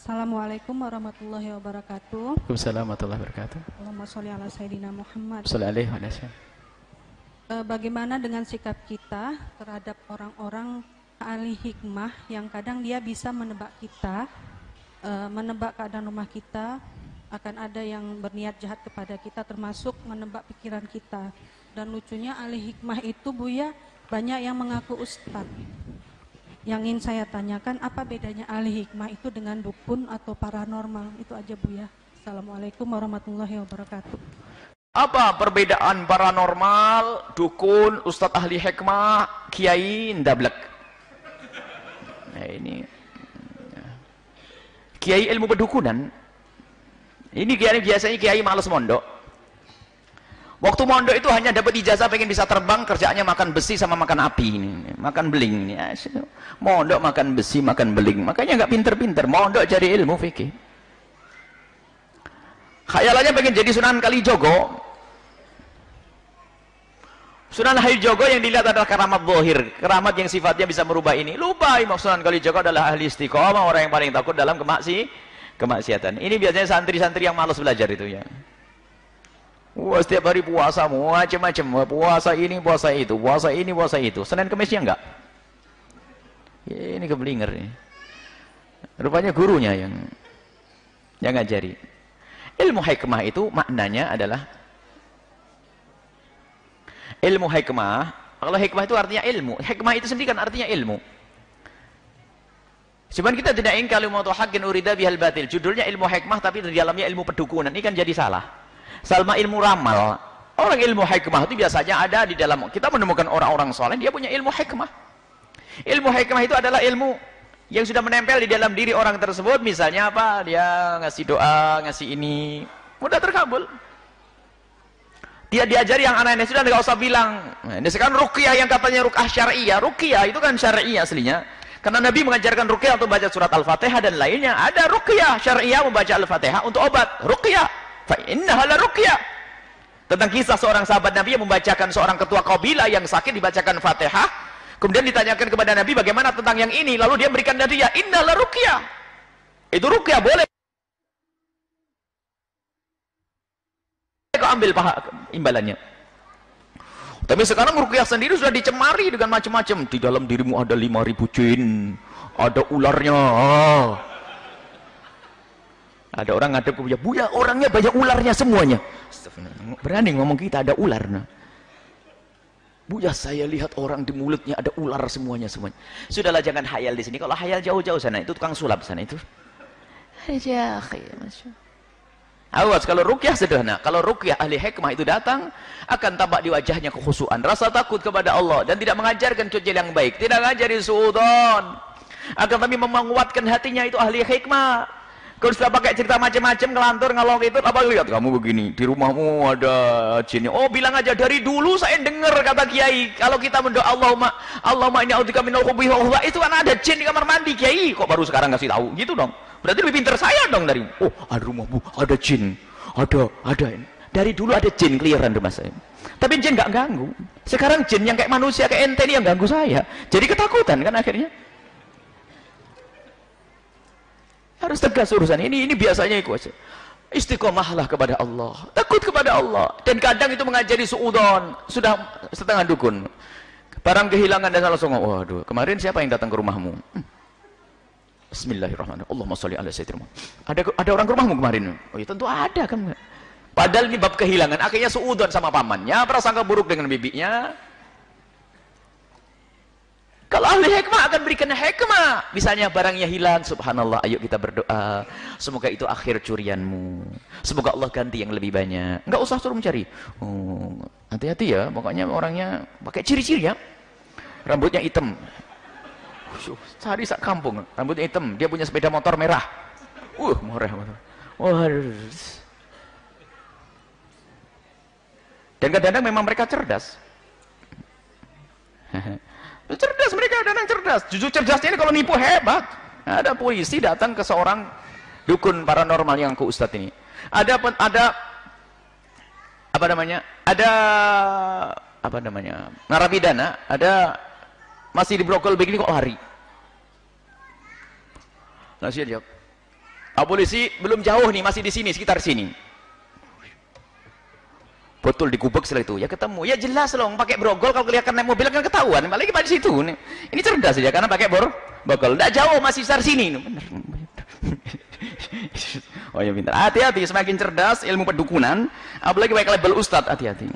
Assalamualaikum warahmatullahi wabarakatuh. Waalaikumsalam warahmatullahi wabarakatuh. Allahumma sholli ala sayyidina Muhammad. Wasallam. Eh, Bagaimana dengan sikap kita terhadap orang-orang ahli hikmah yang kadang dia bisa menebak kita, eh, menebak keadaan rumah kita, akan ada yang berniat jahat kepada kita termasuk menebak pikiran kita. Dan lucunya ahli hikmah itu Buya banyak yang mengaku ustadz. Yang ingin saya tanyakan apa bedanya ahli hikmah itu dengan dukun atau paranormal? Itu aja Buya. Assalamualaikum warahmatullahi wabarakatuh. Apa perbedaan paranormal, dukun, ustadz ahli hikmah, kiai, ndablek? Nah ini kiai ilmu pedukunan. Ini kiai biasanya kiai males mondok. Waktu mondok itu hanya dapat ijazah pengen bisa terbang, kerjaannya makan besi sama makan api ini, makan beling ini. Asyik. Mondok makan besi, makan beling. Makanya nggak pinter-pinter. Mondok cari ilmu fikih. Khayalannya pengen jadi Sunan Kalijogo. Sunan Kalijogo yang dilihat adalah keramat bohir, keramat yang sifatnya bisa merubah ini. Lupa Imam Sunan Kalijogo adalah ahli istiqomah, orang yang paling takut dalam kemaksi, kemaksiatan. Ini biasanya santri-santri yang malas belajar itu ya. Wah, setiap hari puasa macam-macam, puasa ini, puasa itu, puasa ini, puasa itu. Senin Kemisnya enggak. Ya, ini keblinger nih. Rupanya gurunya yang yang ngajari. Ilmu hikmah itu maknanya adalah ilmu hikmah. Kalau hikmah itu artinya ilmu. Hikmah itu sendiri kan artinya ilmu. Cuman kita tidak ingin kalimatu haqqin urida bihal batil. Judulnya ilmu hikmah tapi di dalamnya ilmu pedukunan. Ini kan jadi salah. Salma ilmu ramal. Orang ilmu hikmah itu biasanya ada di dalam kita menemukan orang-orang soleh dia punya ilmu hikmah. Ilmu hikmah itu adalah ilmu yang sudah menempel di dalam diri orang tersebut. Misalnya apa? Dia ngasih doa ngasih ini. Mudah terkabul. Dia diajari yang aneh-aneh sudah nggak usah bilang. Nah, ini sekarang ruqyah yang katanya ruqyah syariah. Ruqyah itu kan syariah aslinya. Karena Nabi mengajarkan ruqyah untuk baca surat Al-Fatihah dan lainnya. Ada ruqyah syariah membaca Al-Fatihah untuk obat. Ruqyah fa innaha la ruqyah tentang kisah seorang sahabat Nabi yang membacakan seorang ketua kabilah yang sakit dibacakan Fatihah Kemudian ditanyakan kepada Nabi bagaimana tentang yang ini. Lalu dia berikan dari ya innalah ruqyah. Itu ruqyah boleh. Kau ambil paha imbalannya. Tapi sekarang ruqyah sendiri sudah dicemari dengan macam-macam. Di dalam dirimu ada 5000 jin, ada ularnya. Ada orang ngadep ke Buya, Buya orangnya banyak ularnya semuanya. Berani ngomong kita ada ular. Nah. Buya saya lihat orang di mulutnya ada ular semuanya semuanya. Sudahlah jangan hayal di sini. Kalau hayal jauh-jauh sana itu tukang sulap sana itu. Ya, Awas kalau rukyah sederhana. Kalau rukyah ahli hikmah itu datang akan tampak di wajahnya kekhusuan, rasa takut kepada Allah dan tidak mengajarkan cuci yang baik, tidak ngajari suudon. Akan tapi menguatkan hatinya itu ahli hikmah. Kalau sudah pakai cerita macam-macam kelantur ngalor itu apa lihat kamu begini di rumahmu ada jin. Oh bilang aja dari dulu saya dengar kata kiai kalau kita mendoa Allahumma Allahumma ini audika minal khubi wa itu kan ada jin di kamar mandi kiai kok baru sekarang ngasih tahu gitu dong. Berarti lebih pintar saya dong dari oh ada rumahmu ada jin ada ada dari dulu ada jin keliaran rumah saya. Tapi jin nggak ganggu. Sekarang jin yang kayak manusia kayak ente ini yang ganggu saya. Jadi ketakutan kan akhirnya. Harus tegas urusan ini. Ini biasanya ikut aja. Istiqomahlah kepada Allah. Takut kepada Allah. Dan kadang itu mengajari suudon. Sudah setengah dukun. Barang kehilangan dan langsung waduh kemarin siapa yang datang ke rumahmu? Hmm. Bismillahirrahmanirrahim. Allahumma sholli ala sayyidina ada ada orang ke rumahmu kemarin? Oh ya tentu ada kan? Padahal ini bab kehilangan. Akhirnya suudon sama pamannya. Prasangka buruk dengan bibinya kalau ahli hikmah akan berikan hikmah. Misalnya barangnya hilang, subhanallah, ayo kita berdoa. Semoga itu akhir curianmu. Semoga Allah ganti yang lebih banyak. Enggak usah suruh mencari. Oh, hati-hati ya, pokoknya orangnya pakai ciri-ciri ya. Rambutnya hitam. Cari sak kampung, rambutnya hitam. Dia punya sepeda motor merah. Uh, merah motor. Wah, dan kadang-kadang memang mereka cerdas. cerdas mereka kadang cerdas. Jujur cerdasnya ini kalau nipu hebat. Ada polisi datang ke seorang dukun paranormal yang ke ustadz ini. Ada ada apa namanya ada apa namanya narapidana ada masih di brokol begini kok lari. Nah saya jawab. Polisi belum jauh nih, masih di sini, sekitar sini. Betul digubek setelah itu. Ya ketemu. Ya jelas loh, pakai brogol kalau kelihatan naik mobil kan ketahuan. Apalagi di situ. Nih. Ini cerdas saja karena pakai bor brogol. Tidak jauh masih sekitar sini. Benar. oh ya pintar. Hati-hati semakin cerdas ilmu pedukunan, apalagi pakai label ustad hati-hati.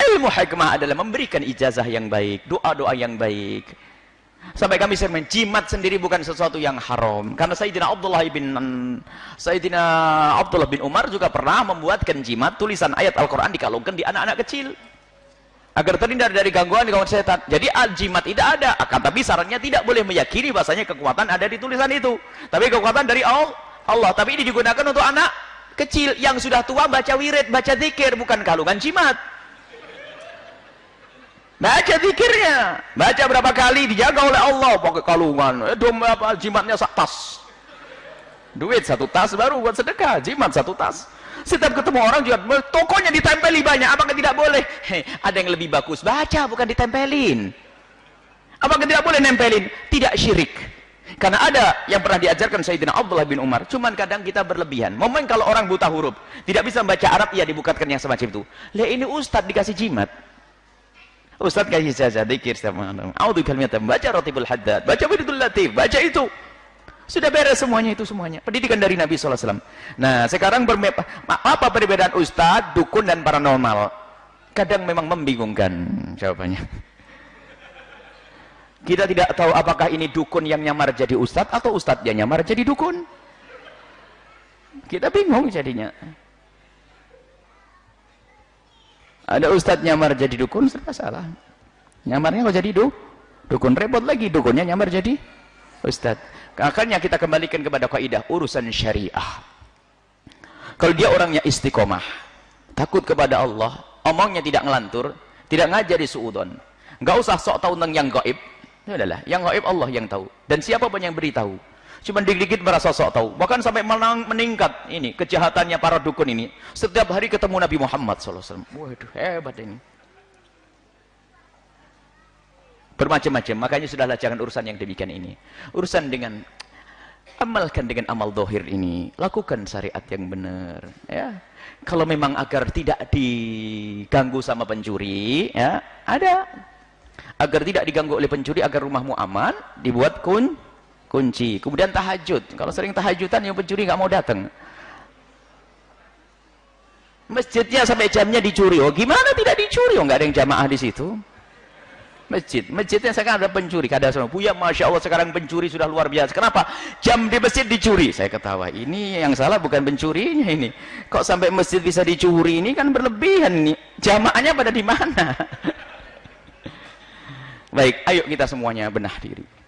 Ilmu hikmah adalah memberikan ijazah yang baik, doa-doa yang baik. Sampai kami sering jimat sendiri bukan sesuatu yang haram. Karena Sayyidina Abdullah bin Sayyidina Abdullah bin Umar juga pernah membuatkan jimat tulisan ayat Al-Qur'an dikalungkan di anak-anak kecil. Agar terhindar dari gangguan di kawan setan. Jadi al-jimat tidak ada, akan tapi sarannya tidak boleh meyakini bahasanya kekuatan ada di tulisan itu. Tapi kekuatan dari Allah. Tapi ini digunakan untuk anak kecil yang sudah tua baca wirid, baca zikir, bukan kalungan jimat. Baca zikirnya. Baca berapa kali dijaga oleh Allah pakai kalungan. Eh, dom apa jimatnya sak tas. Duit satu tas baru buat sedekah, jimat satu tas. Setiap ketemu orang juga tokonya ditempeli banyak, apakah tidak boleh? Hei, ada yang lebih bagus, baca bukan ditempelin. Apakah tidak boleh nempelin? Tidak syirik. Karena ada yang pernah diajarkan Sayyidina Abdullah bin Umar, cuman kadang kita berlebihan. Momen kalau orang buta huruf, tidak bisa membaca Arab, ya dibukakan yang semacam itu. Lah ini ustadz dikasih jimat. Ustaz kasih saja dikir sama malam. A'udzu kalimat baca Ratibul Haddad, baca Wiridul Latif, baca itu. Sudah beres semuanya itu semuanya. Pendidikan dari Nabi SAW. Nah, sekarang apa perbedaan ustaz, dukun dan paranormal? Kadang memang membingungkan jawabannya. Kita tidak tahu apakah ini dukun yang nyamar jadi ustaz atau ustaz yang nyamar jadi dukun. Kita bingung jadinya. Ada ustadz nyamar jadi dukun, sudah salah. Nyamarnya kok jadi du? Dukun repot lagi, dukunnya nyamar jadi ustadz. Akhirnya kita kembalikan kepada kaidah urusan syariah. Kalau dia orangnya istiqomah, takut kepada Allah, omongnya tidak ngelantur, tidak ngajari suudon. Enggak usah sok tahu tentang yang gaib. Ya adalah, yang gaib Allah yang tahu. Dan siapa pun yang beritahu. Cuma dikit-dikit merasa sok tahu. Bahkan sampai menang, meningkat ini kejahatannya para dukun ini. Setiap hari ketemu Nabi Muhammad SAW. Waduh, hebat ini. Bermacam-macam. Makanya sudahlah jangan urusan yang demikian ini. Urusan dengan amalkan dengan amal dohir ini. Lakukan syariat yang benar. Ya. Kalau memang agar tidak diganggu sama pencuri, ya ada. Agar tidak diganggu oleh pencuri, agar rumahmu aman, dibuat kun kunci. Kemudian tahajud. Kalau sering tahajudan yang pencuri nggak mau datang. Masjidnya sampai jamnya dicuri. Oh, gimana tidak dicuri? Oh, nggak ada yang jamaah di situ. Masjid, masjidnya sekarang ada pencuri. Kada semua. Buya, masya Allah sekarang pencuri sudah luar biasa. Kenapa? Jam di masjid dicuri. Saya ketawa. Ini yang salah bukan pencurinya ini. Kok sampai masjid bisa dicuri? Ini kan berlebihan ini. Jamaahnya pada di mana? Baik, ayo kita semuanya benah diri.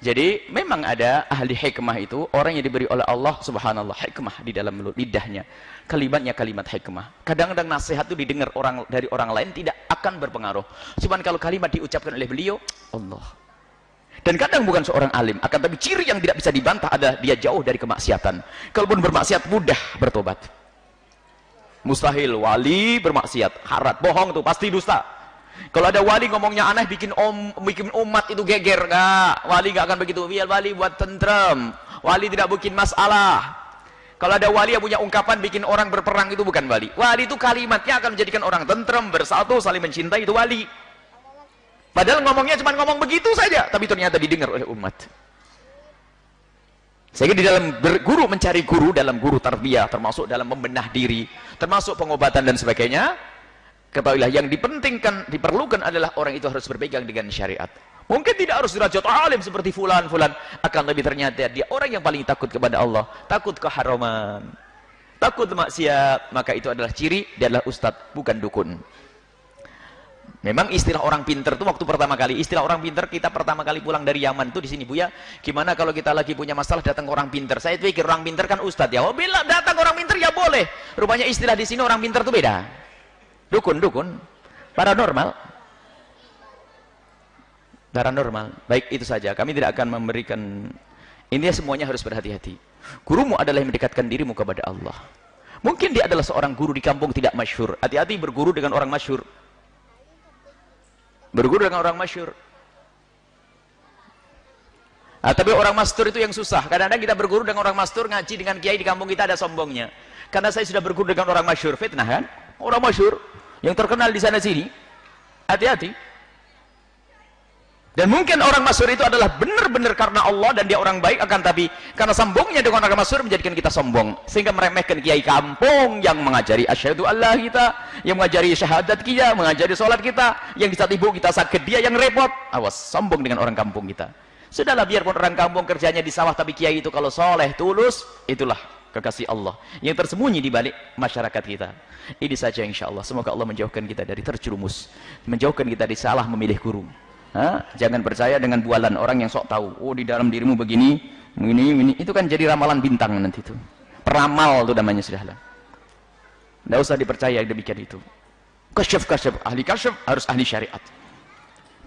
Jadi memang ada ahli hikmah itu orang yang diberi oleh Allah subhanallah hikmah di dalam lidahnya. Kalimatnya kalimat hikmah. Kadang-kadang nasihat itu didengar orang dari orang lain tidak akan berpengaruh. Cuman kalau kalimat diucapkan oleh beliau, Allah. Dan kadang bukan seorang alim, akan tapi ciri yang tidak bisa dibantah adalah dia jauh dari kemaksiatan. Kalaupun bermaksiat mudah bertobat. Mustahil wali bermaksiat, harat, bohong tuh pasti dusta. Kalau ada wali ngomongnya aneh bikin om bikin umat itu geger enggak. Wali enggak akan begitu. Biar wali buat tentrem. Wali tidak bikin masalah. Kalau ada wali yang punya ungkapan bikin orang berperang itu bukan wali. Wali itu kalimatnya akan menjadikan orang tentrem, bersatu, saling mencintai itu wali. Padahal ngomongnya cuma ngomong begitu saja, tapi ternyata didengar oleh umat. Sehingga di dalam guru mencari guru dalam guru tarbiyah termasuk dalam membenah diri, termasuk pengobatan dan sebagainya, Ketahuilah yang dipentingkan, diperlukan adalah orang itu harus berpegang dengan syariat. Mungkin tidak harus derajat alim seperti fulan-fulan, akan lebih ternyata dia orang yang paling takut kepada Allah, takut keharaman, takut maksiat, maka itu adalah ciri dia adalah ustadz, bukan dukun. Memang istilah orang pinter itu waktu pertama kali, istilah orang pinter kita pertama kali pulang dari Yaman itu di sini Bu ya. Gimana kalau kita lagi punya masalah datang orang pinter? Saya pikir orang pinter kan ustadz ya. Oh bila datang orang pinter ya boleh. Rupanya istilah di sini orang pinter itu beda dukun dukun paranormal. Paranormal. Baik itu saja. Kami tidak akan memberikan ini semuanya harus berhati-hati. Gurumu adalah yang mendekatkan dirimu kepada Allah. Mungkin dia adalah seorang guru di kampung tidak masyhur. Hati-hati berguru dengan orang masyhur. Berguru dengan orang masyhur. Ah, tapi orang mastur itu yang susah. Kadang-kadang kita berguru dengan orang mastur, ngaji dengan kiai di kampung kita ada sombongnya. Karena saya sudah berguru dengan orang masyur, fitnah kan? Orang masyur yang terkenal di sana sini. Hati-hati. Dan mungkin orang masyur itu adalah benar-benar karena Allah dan dia orang baik akan tapi karena sombongnya dengan orang masyur menjadikan kita sombong sehingga meremehkan kiai kampung yang mengajari asyhadu Allah kita, yang mengajari syahadat kita, mengajari sholat kita, yang di saat ibu kita sakit dia yang repot. Awas sombong dengan orang kampung kita. Sudahlah biarpun orang kampung kerjanya di sawah tapi kiai itu kalau soleh tulus itulah kekasih Allah yang tersembunyi di balik masyarakat kita. Ini saja insya Allah. Semoga Allah menjauhkan kita dari terjerumus, menjauhkan kita dari salah memilih guru. Ha? Jangan percaya dengan bualan orang yang sok tahu. Oh di dalam dirimu begini, begini, ini. Itu kan jadi ramalan bintang nanti itu. Peramal itu namanya sudahlah. Tidak usah dipercaya demikian itu. Kasyaf kasyaf ahli kasyaf harus ahli syariat.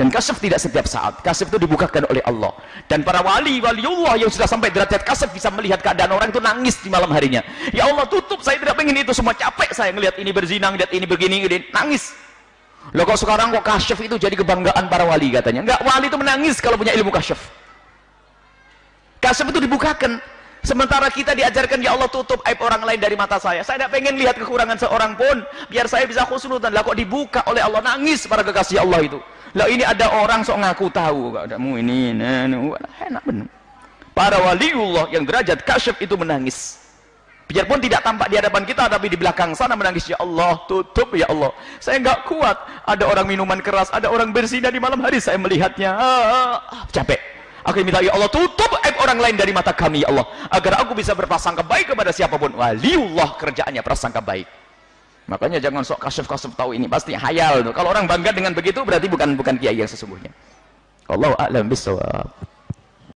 Dan kasyaf tidak setiap saat. Kasyaf itu dibukakan oleh Allah. Dan para wali, wali Allah yang sudah sampai derajat kasyaf bisa melihat keadaan orang itu nangis di malam harinya. Ya Allah tutup, saya tidak ingin itu semua capek saya melihat ini berzinang, lihat ini begini, ini nangis. Loh kok sekarang kok kasyaf itu jadi kebanggaan para wali katanya. Enggak, wali itu menangis kalau punya ilmu kasyaf. Kasyaf itu dibukakan. Sementara kita diajarkan ya Allah tutup aib orang lain dari mata saya. Saya tidak pengen lihat kekurangan seorang pun biar saya bisa khusnudan. Lah kok dibuka oleh Allah nangis para kekasih Allah itu. Lah ini ada orang sok ngaku tahu kamu ini nah, nah, enak benar. Para waliullah yang derajat kasyaf itu menangis. Biarpun tidak tampak di hadapan kita tapi di belakang sana menangis ya Allah, tutup ya Allah. Saya enggak kuat. Ada orang minuman keras, ada orang berzina di malam hari saya melihatnya. Ah, ah, capek. Aku minta ya Allah tutup aib orang lain dari mata kami ya Allah agar aku bisa berprasangka baik kepada siapa pun. Waliullah kerjaannya prasangka baik. Makanya jangan sok kasuf-kasuf tahu ini pasti hayal. Kalau orang bangga dengan begitu berarti bukan bukan kiai yang sesungguhnya. Allah a'lam bisawab.